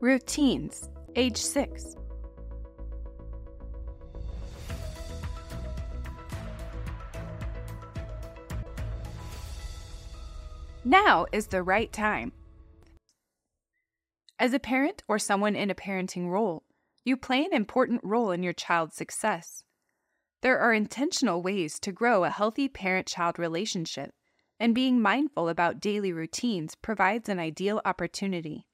Routines, age 6. Now is the right time. As a parent or someone in a parenting role, you play an important role in your child's success. There are intentional ways to grow a healthy parent child relationship, and being mindful about daily routines provides an ideal opportunity.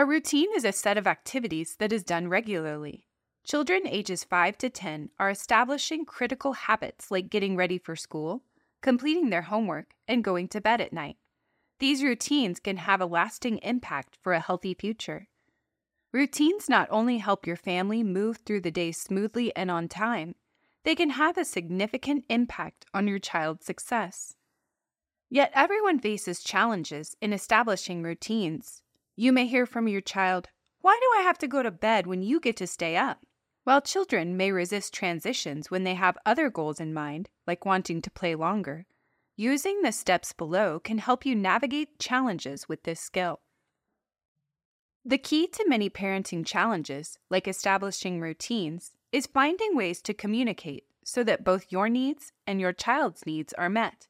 A routine is a set of activities that is done regularly. Children ages 5 to 10 are establishing critical habits like getting ready for school, completing their homework, and going to bed at night. These routines can have a lasting impact for a healthy future. Routines not only help your family move through the day smoothly and on time, they can have a significant impact on your child's success. Yet everyone faces challenges in establishing routines. You may hear from your child, Why do I have to go to bed when you get to stay up? While children may resist transitions when they have other goals in mind, like wanting to play longer, using the steps below can help you navigate challenges with this skill. The key to many parenting challenges, like establishing routines, is finding ways to communicate so that both your needs and your child's needs are met.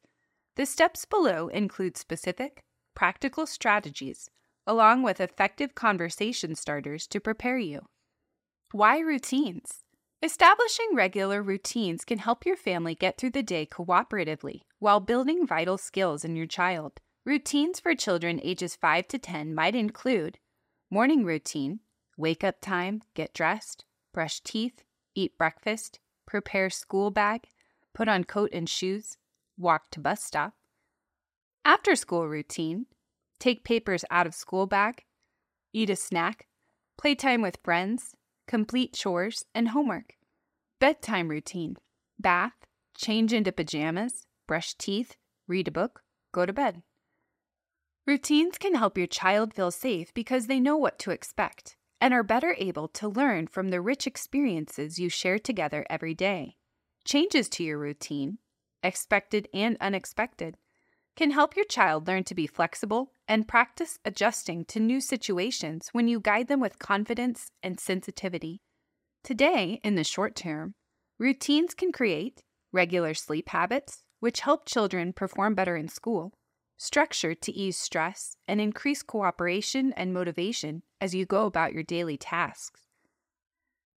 The steps below include specific, practical strategies along with effective conversation starters to prepare you. Why routines? Establishing regular routines can help your family get through the day cooperatively while building vital skills in your child. Routines for children ages 5 to 10 might include morning routine, wake up time, get dressed, brush teeth, eat breakfast, prepare school bag, put on coat and shoes, walk to bus stop. After school routine, take papers out of school bag, eat a snack, playtime with friends, complete chores and homework. Bedtime routine bath, change into pajamas, brush teeth, read a book, go to bed. Routines can help your child feel safe because they know what to expect and are better able to learn from the rich experiences you share together every day. Changes to your routine, expected and unexpected, can help your child learn to be flexible and practice adjusting to new situations when you guide them with confidence and sensitivity. Today, in the short term, routines can create regular sleep habits, which help children perform better in school, structure to ease stress and increase cooperation and motivation as you go about your daily tasks,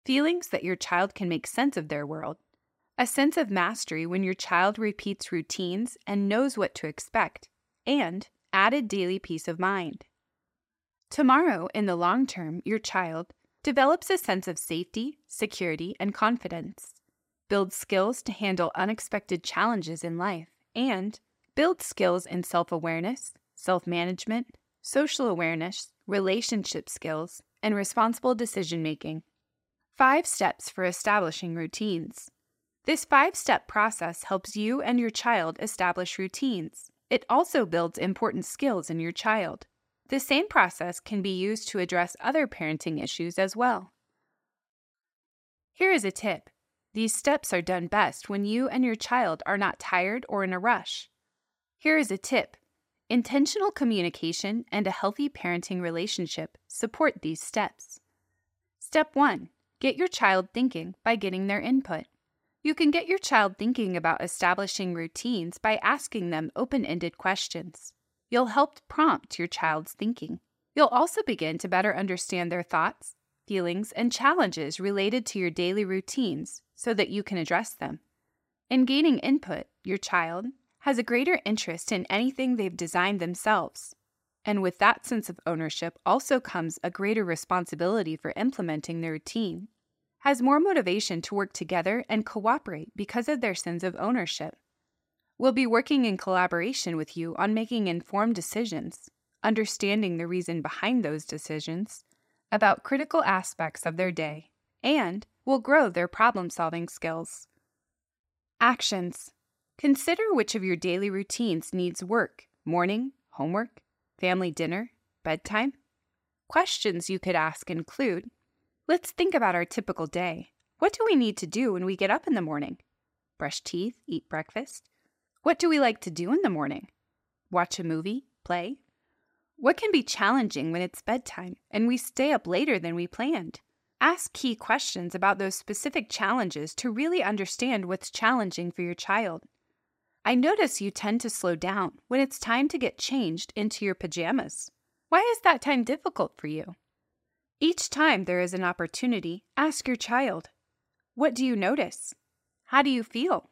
feelings that your child can make sense of their world a sense of mastery when your child repeats routines and knows what to expect, and added daily peace of mind. Tomorrow, in the long term, your child develops a sense of safety, security, and confidence, builds skills to handle unexpected challenges in life, and builds skills in self awareness, self management, social awareness, relationship skills, and responsible decision making. Five steps for establishing routines. This five step process helps you and your child establish routines. It also builds important skills in your child. The same process can be used to address other parenting issues as well. Here is a tip these steps are done best when you and your child are not tired or in a rush. Here is a tip intentional communication and a healthy parenting relationship support these steps. Step 1 Get your child thinking by getting their input. You can get your child thinking about establishing routines by asking them open ended questions. You'll help prompt your child's thinking. You'll also begin to better understand their thoughts, feelings, and challenges related to your daily routines so that you can address them. In gaining input, your child has a greater interest in anything they've designed themselves. And with that sense of ownership also comes a greater responsibility for implementing the routine has more motivation to work together and cooperate because of their sense of ownership. We'll be working in collaboration with you on making informed decisions, understanding the reason behind those decisions, about critical aspects of their day, and will grow their problem solving skills. Actions Consider which of your daily routines needs work morning, homework, family dinner, bedtime. Questions you could ask include Let's think about our typical day. What do we need to do when we get up in the morning? Brush teeth, eat breakfast. What do we like to do in the morning? Watch a movie, play? What can be challenging when it's bedtime and we stay up later than we planned? Ask key questions about those specific challenges to really understand what's challenging for your child. I notice you tend to slow down when it's time to get changed into your pajamas. Why is that time difficult for you? Each time there is an opportunity, ask your child, What do you notice? How do you feel?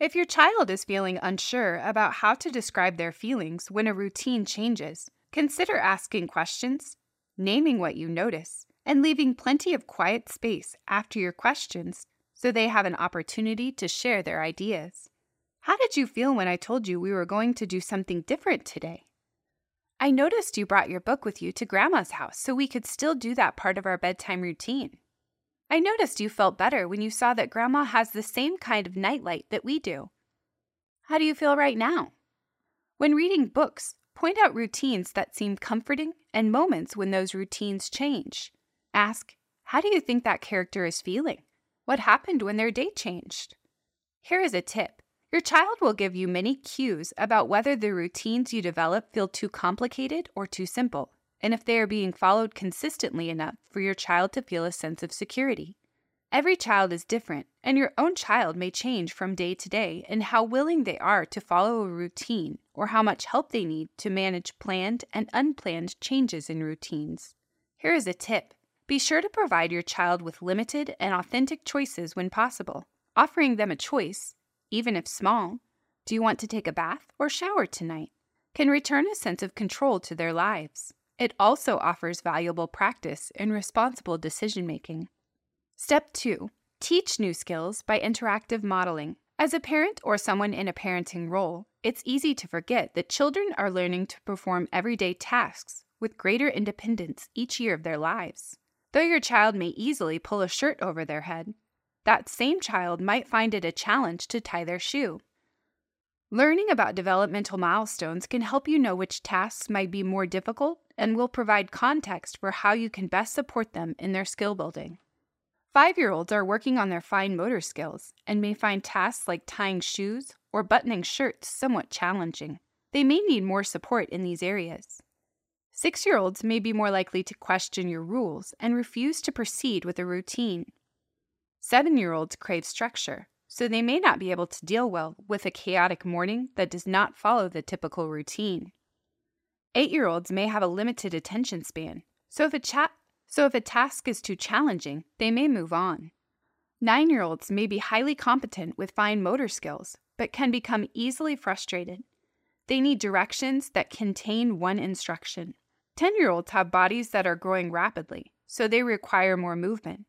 If your child is feeling unsure about how to describe their feelings when a routine changes, consider asking questions, naming what you notice, and leaving plenty of quiet space after your questions so they have an opportunity to share their ideas. How did you feel when I told you we were going to do something different today? I noticed you brought your book with you to Grandma's house so we could still do that part of our bedtime routine. I noticed you felt better when you saw that Grandma has the same kind of nightlight that we do. How do you feel right now? When reading books, point out routines that seem comforting and moments when those routines change. Ask, How do you think that character is feeling? What happened when their day changed? Here is a tip your child will give you many cues about whether the routines you develop feel too complicated or too simple and if they are being followed consistently enough for your child to feel a sense of security. Every child is different, and your own child may change from day to day in how willing they are to follow a routine or how much help they need to manage planned and unplanned changes in routines. Here is a tip be sure to provide your child with limited and authentic choices when possible, offering them a choice, even if small. Do you want to take a bath or shower tonight? Can return a sense of control to their lives. It also offers valuable practice in responsible decision making. Step 2 Teach new skills by interactive modeling. As a parent or someone in a parenting role, it's easy to forget that children are learning to perform everyday tasks with greater independence each year of their lives. Though your child may easily pull a shirt over their head, that same child might find it a challenge to tie their shoe. Learning about developmental milestones can help you know which tasks might be more difficult and will provide context for how you can best support them in their skill building. Five year olds are working on their fine motor skills and may find tasks like tying shoes or buttoning shirts somewhat challenging. They may need more support in these areas. Six year olds may be more likely to question your rules and refuse to proceed with a routine. Seven year olds crave structure, so they may not be able to deal well with a chaotic morning that does not follow the typical routine. Eight year olds may have a limited attention span, so if, a so if a task is too challenging, they may move on. Nine year olds may be highly competent with fine motor skills, but can become easily frustrated. They need directions that contain one instruction. 10 year olds have bodies that are growing rapidly, so they require more movement.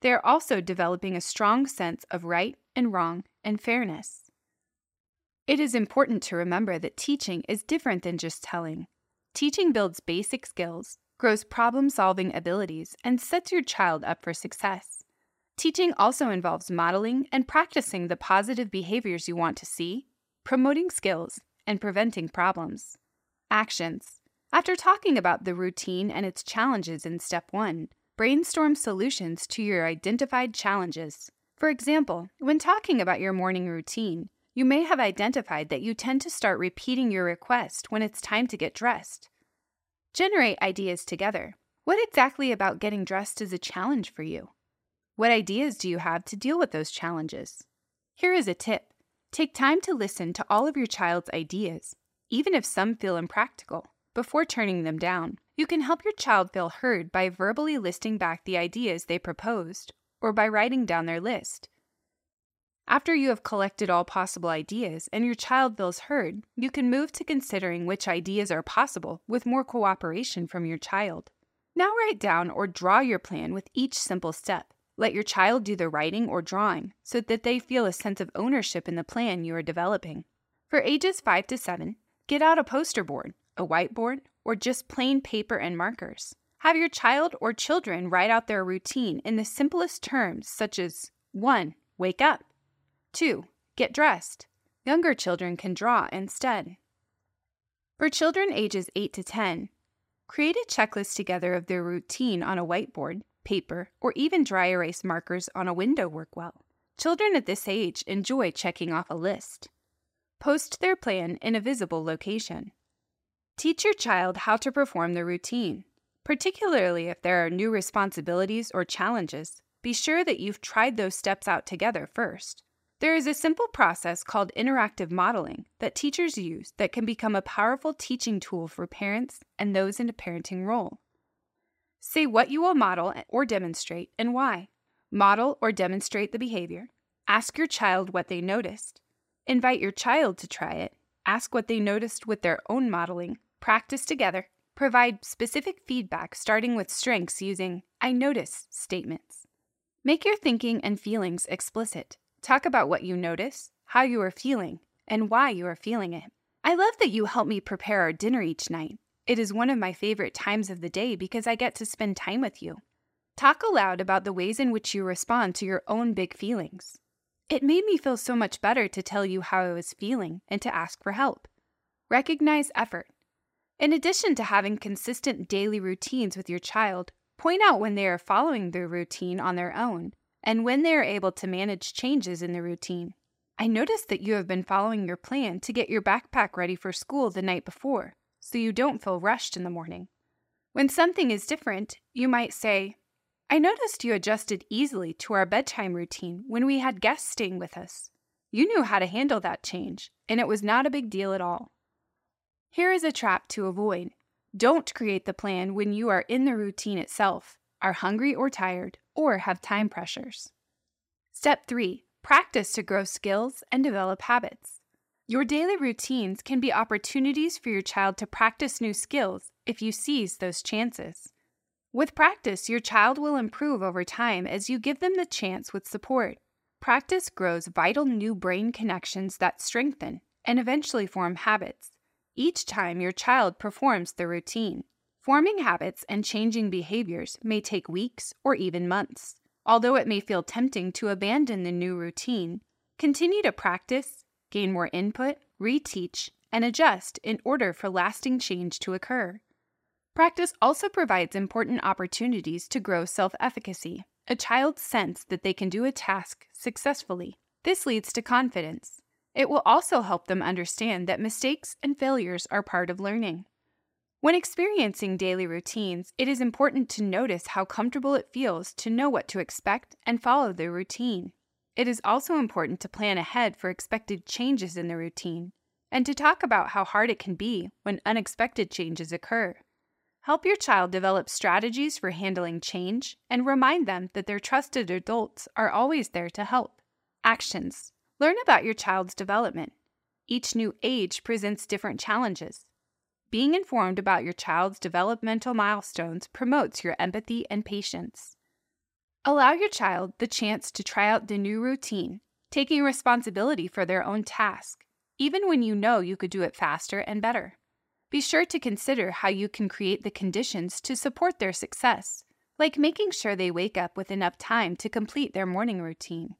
They are also developing a strong sense of right and wrong and fairness. It is important to remember that teaching is different than just telling. Teaching builds basic skills, grows problem solving abilities, and sets your child up for success. Teaching also involves modeling and practicing the positive behaviors you want to see, promoting skills, and preventing problems. Actions. After talking about the routine and its challenges in step one, brainstorm solutions to your identified challenges. For example, when talking about your morning routine, you may have identified that you tend to start repeating your request when it's time to get dressed. Generate ideas together. What exactly about getting dressed is a challenge for you? What ideas do you have to deal with those challenges? Here is a tip take time to listen to all of your child's ideas, even if some feel impractical, before turning them down. You can help your child feel heard by verbally listing back the ideas they proposed or by writing down their list. After you have collected all possible ideas and your child feels heard, you can move to considering which ideas are possible with more cooperation from your child. Now write down or draw your plan with each simple step. Let your child do the writing or drawing so that they feel a sense of ownership in the plan you are developing. For ages 5 to 7, get out a poster board, a whiteboard, or just plain paper and markers. Have your child or children write out their routine in the simplest terms, such as 1. Wake up. 2. Get dressed. Younger children can draw instead. For children ages 8 to 10, create a checklist together of their routine on a whiteboard, paper, or even dry erase markers on a window work well. Children at this age enjoy checking off a list. Post their plan in a visible location. Teach your child how to perform the routine. Particularly if there are new responsibilities or challenges, be sure that you've tried those steps out together first. There is a simple process called interactive modeling that teachers use that can become a powerful teaching tool for parents and those in a parenting role. Say what you will model or demonstrate and why. Model or demonstrate the behavior. Ask your child what they noticed. Invite your child to try it. Ask what they noticed with their own modeling. Practice together. Provide specific feedback starting with strengths using I notice statements. Make your thinking and feelings explicit. Talk about what you notice, how you are feeling, and why you are feeling it. I love that you help me prepare our dinner each night. It is one of my favorite times of the day because I get to spend time with you. Talk aloud about the ways in which you respond to your own big feelings. It made me feel so much better to tell you how I was feeling and to ask for help. Recognize effort. In addition to having consistent daily routines with your child, point out when they are following the routine on their own and when they are able to manage changes in the routine. I noticed that you have been following your plan to get your backpack ready for school the night before, so you don't feel rushed in the morning. When something is different, you might say, I noticed you adjusted easily to our bedtime routine when we had guests staying with us. You knew how to handle that change, and it was not a big deal at all. Here is a trap to avoid. Don't create the plan when you are in the routine itself, are hungry or tired, or have time pressures. Step 3 Practice to grow skills and develop habits. Your daily routines can be opportunities for your child to practice new skills if you seize those chances. With practice, your child will improve over time as you give them the chance with support. Practice grows vital new brain connections that strengthen and eventually form habits each time your child performs the routine. Forming habits and changing behaviors may take weeks or even months. Although it may feel tempting to abandon the new routine, continue to practice, gain more input, reteach, and adjust in order for lasting change to occur. Practice also provides important opportunities to grow self efficacy, a child's sense that they can do a task successfully. This leads to confidence. It will also help them understand that mistakes and failures are part of learning. When experiencing daily routines, it is important to notice how comfortable it feels to know what to expect and follow the routine. It is also important to plan ahead for expected changes in the routine and to talk about how hard it can be when unexpected changes occur. Help your child develop strategies for handling change and remind them that their trusted adults are always there to help. Actions Learn about your child's development. Each new age presents different challenges. Being informed about your child's developmental milestones promotes your empathy and patience. Allow your child the chance to try out the new routine, taking responsibility for their own task, even when you know you could do it faster and better. Be sure to consider how you can create the conditions to support their success, like making sure they wake up with enough time to complete their morning routine.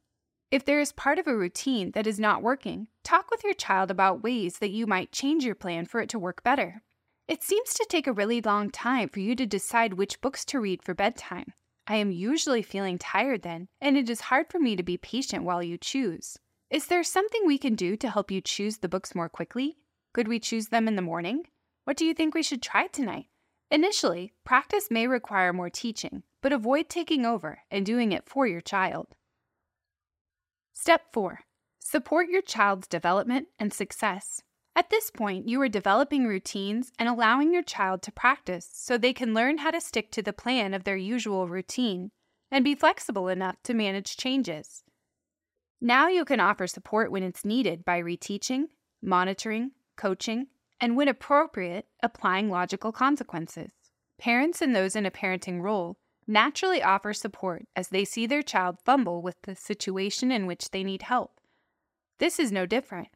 If there is part of a routine that is not working, talk with your child about ways that you might change your plan for it to work better. It seems to take a really long time for you to decide which books to read for bedtime. I am usually feeling tired then, and it is hard for me to be patient while you choose. Is there something we can do to help you choose the books more quickly? Could we choose them in the morning? What do you think we should try tonight? Initially, practice may require more teaching, but avoid taking over and doing it for your child. Step 4 Support your child's development and success. At this point, you are developing routines and allowing your child to practice so they can learn how to stick to the plan of their usual routine and be flexible enough to manage changes. Now you can offer support when it's needed by reteaching, monitoring, coaching, and when appropriate, applying logical consequences. Parents and those in a parenting role naturally offer support as they see their child fumble with the situation in which they need help. This is no different.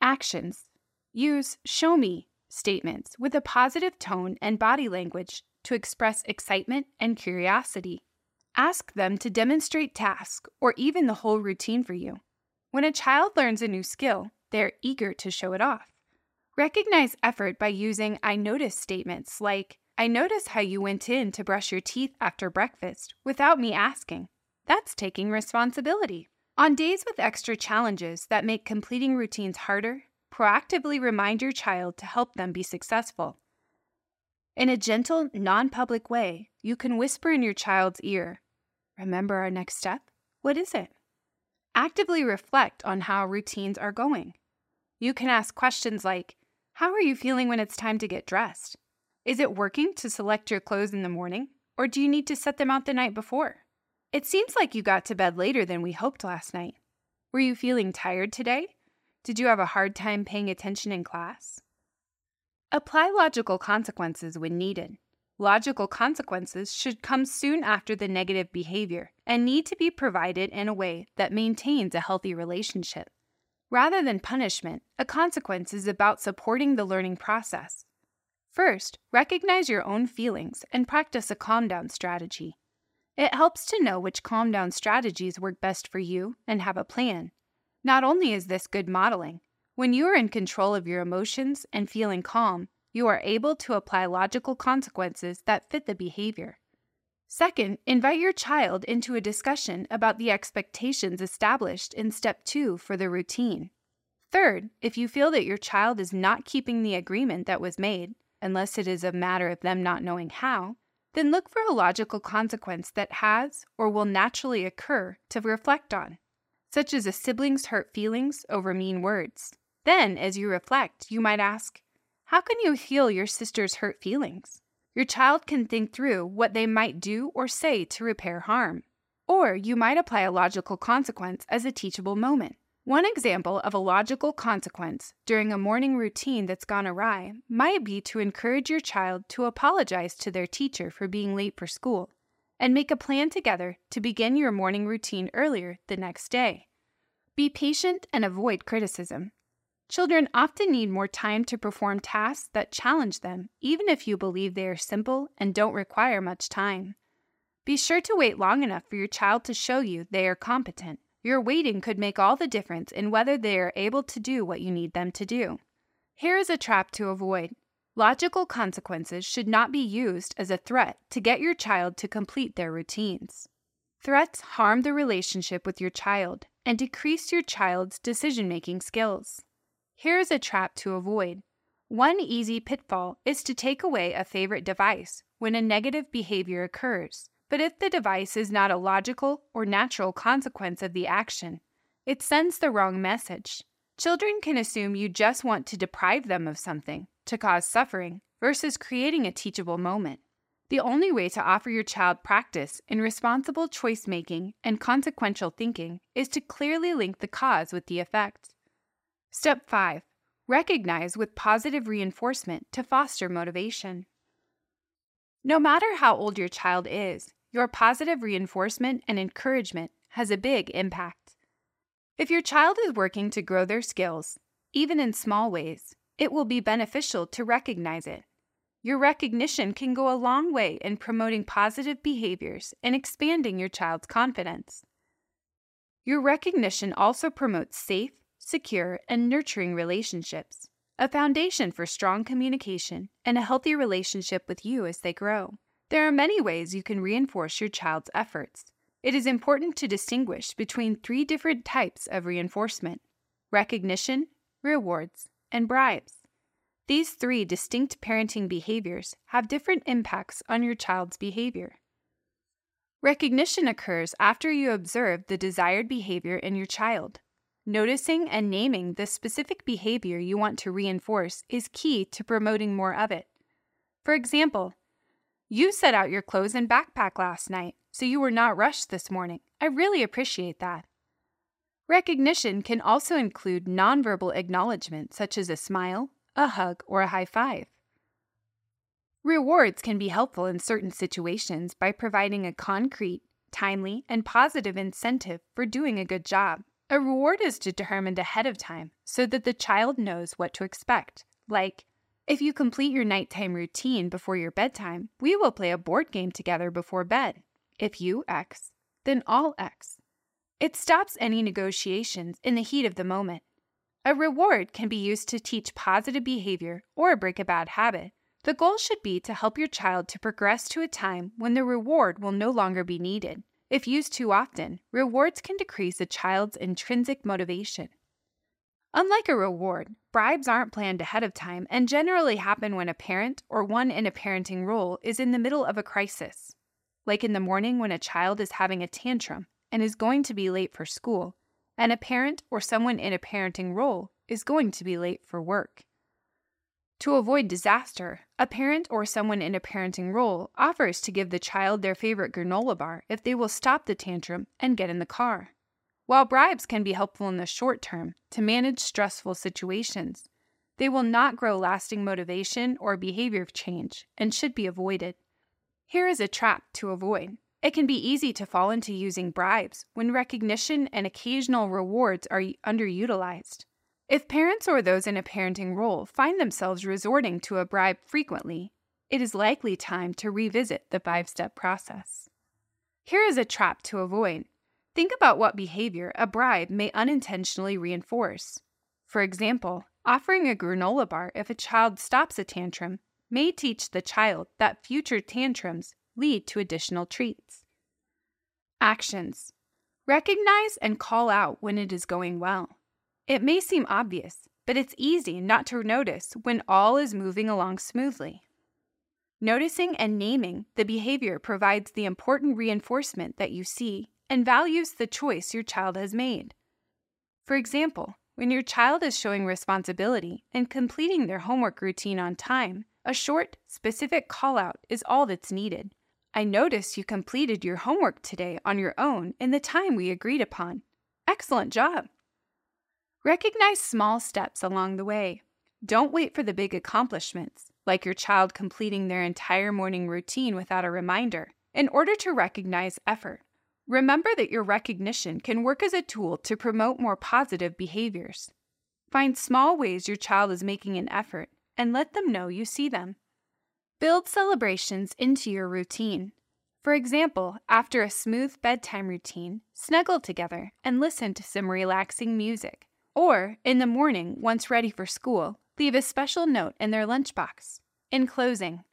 Actions Use show me statements with a positive tone and body language to express excitement and curiosity. Ask them to demonstrate tasks or even the whole routine for you. When a child learns a new skill, they are eager to show it off. Recognize effort by using I notice statements like, I notice how you went in to brush your teeth after breakfast without me asking. That's taking responsibility. On days with extra challenges that make completing routines harder, proactively remind your child to help them be successful. In a gentle, non public way, you can whisper in your child's ear, Remember our next step? What is it? Actively reflect on how routines are going. You can ask questions like, How are you feeling when it's time to get dressed? Is it working to select your clothes in the morning, or do you need to set them out the night before? It seems like you got to bed later than we hoped last night. Were you feeling tired today? Did you have a hard time paying attention in class? Apply logical consequences when needed. Logical consequences should come soon after the negative behavior and need to be provided in a way that maintains a healthy relationship. Rather than punishment, a consequence is about supporting the learning process. First, recognize your own feelings and practice a calm down strategy. It helps to know which calm down strategies work best for you and have a plan. Not only is this good modeling, when you are in control of your emotions and feeling calm, you are able to apply logical consequences that fit the behavior. Second, invite your child into a discussion about the expectations established in step two for the routine. Third, if you feel that your child is not keeping the agreement that was made, unless it is a matter of them not knowing how, then look for a logical consequence that has or will naturally occur to reflect on, such as a sibling's hurt feelings over mean words. Then, as you reflect, you might ask, How can you heal your sister's hurt feelings? Your child can think through what they might do or say to repair harm. Or you might apply a logical consequence as a teachable moment. One example of a logical consequence during a morning routine that's gone awry might be to encourage your child to apologize to their teacher for being late for school and make a plan together to begin your morning routine earlier the next day. Be patient and avoid criticism. Children often need more time to perform tasks that challenge them, even if you believe they are simple and don't require much time. Be sure to wait long enough for your child to show you they are competent. Your waiting could make all the difference in whether they are able to do what you need them to do. Here is a trap to avoid. Logical consequences should not be used as a threat to get your child to complete their routines. Threats harm the relationship with your child and decrease your child's decision making skills. Here is a trap to avoid. One easy pitfall is to take away a favorite device when a negative behavior occurs. But if the device is not a logical or natural consequence of the action, it sends the wrong message. Children can assume you just want to deprive them of something to cause suffering versus creating a teachable moment. The only way to offer your child practice in responsible choice making and consequential thinking is to clearly link the cause with the effect. Step 5 Recognize with positive reinforcement to foster motivation. No matter how old your child is, your positive reinforcement and encouragement has a big impact. If your child is working to grow their skills, even in small ways, it will be beneficial to recognize it. Your recognition can go a long way in promoting positive behaviors and expanding your child's confidence. Your recognition also promotes safe, secure, and nurturing relationships, a foundation for strong communication and a healthy relationship with you as they grow. There are many ways you can reinforce your child's efforts. It is important to distinguish between three different types of reinforcement recognition, rewards, and bribes. These three distinct parenting behaviors have different impacts on your child's behavior. Recognition occurs after you observe the desired behavior in your child. Noticing and naming the specific behavior you want to reinforce is key to promoting more of it. For example, you set out your clothes and backpack last night, so you were not rushed this morning. I really appreciate that. Recognition can also include nonverbal acknowledgement, such as a smile, a hug, or a high five. Rewards can be helpful in certain situations by providing a concrete, timely, and positive incentive for doing a good job. A reward is determined ahead of time so that the child knows what to expect. Like, if you complete your nighttime routine before your bedtime, we will play a board game together before bed. If you X, then all X. It stops any negotiations in the heat of the moment. A reward can be used to teach positive behavior or break a bad habit. The goal should be to help your child to progress to a time when the reward will no longer be needed. If used too often, rewards can decrease a child's intrinsic motivation. Unlike a reward, bribes aren't planned ahead of time and generally happen when a parent or one in a parenting role is in the middle of a crisis. Like in the morning when a child is having a tantrum and is going to be late for school, and a parent or someone in a parenting role is going to be late for work. To avoid disaster, a parent or someone in a parenting role offers to give the child their favorite granola bar if they will stop the tantrum and get in the car. While bribes can be helpful in the short term to manage stressful situations, they will not grow lasting motivation or behavior change and should be avoided. Here is a trap to avoid. It can be easy to fall into using bribes when recognition and occasional rewards are underutilized. If parents or those in a parenting role find themselves resorting to a bribe frequently, it is likely time to revisit the five step process. Here is a trap to avoid Think about what behavior a bribe may unintentionally reinforce. For example, offering a granola bar if a child stops a tantrum may teach the child that future tantrums lead to additional treats. Actions Recognize and call out when it is going well. It may seem obvious, but it's easy not to notice when all is moving along smoothly. Noticing and naming the behavior provides the important reinforcement that you see and values the choice your child has made. For example, when your child is showing responsibility and completing their homework routine on time, a short, specific call out is all that's needed. I notice you completed your homework today on your own in the time we agreed upon. Excellent job! Recognize small steps along the way. Don't wait for the big accomplishments, like your child completing their entire morning routine without a reminder, in order to recognize effort. Remember that your recognition can work as a tool to promote more positive behaviors. Find small ways your child is making an effort and let them know you see them. Build celebrations into your routine. For example, after a smooth bedtime routine, snuggle together and listen to some relaxing music. Or, in the morning, once ready for school, leave a special note in their lunchbox. In closing,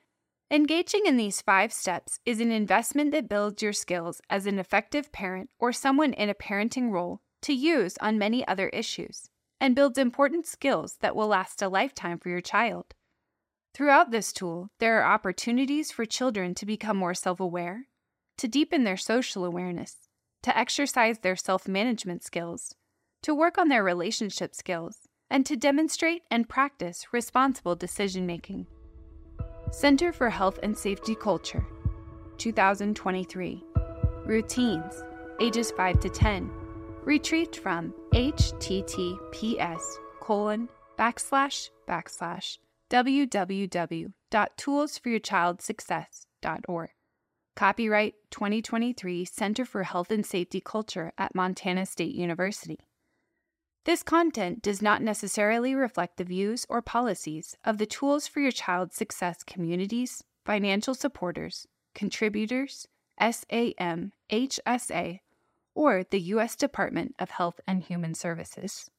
Engaging in these five steps is an investment that builds your skills as an effective parent or someone in a parenting role to use on many other issues, and builds important skills that will last a lifetime for your child. Throughout this tool, there are opportunities for children to become more self aware, to deepen their social awareness, to exercise their self management skills, to work on their relationship skills, and to demonstrate and practice responsible decision making. Center for Health and Safety Culture, 2023. Routines, ages 5 to 10. Retrieved from https colon backslash backslash www.toolsforyourchildsuccess.org. Copyright 2023 Center for Health and Safety Culture at Montana State University. This content does not necessarily reflect the views or policies of the Tools for Your Child's Success communities, financial supporters, contributors, SAM, HSA, or the U.S. Department of Health and Human Services.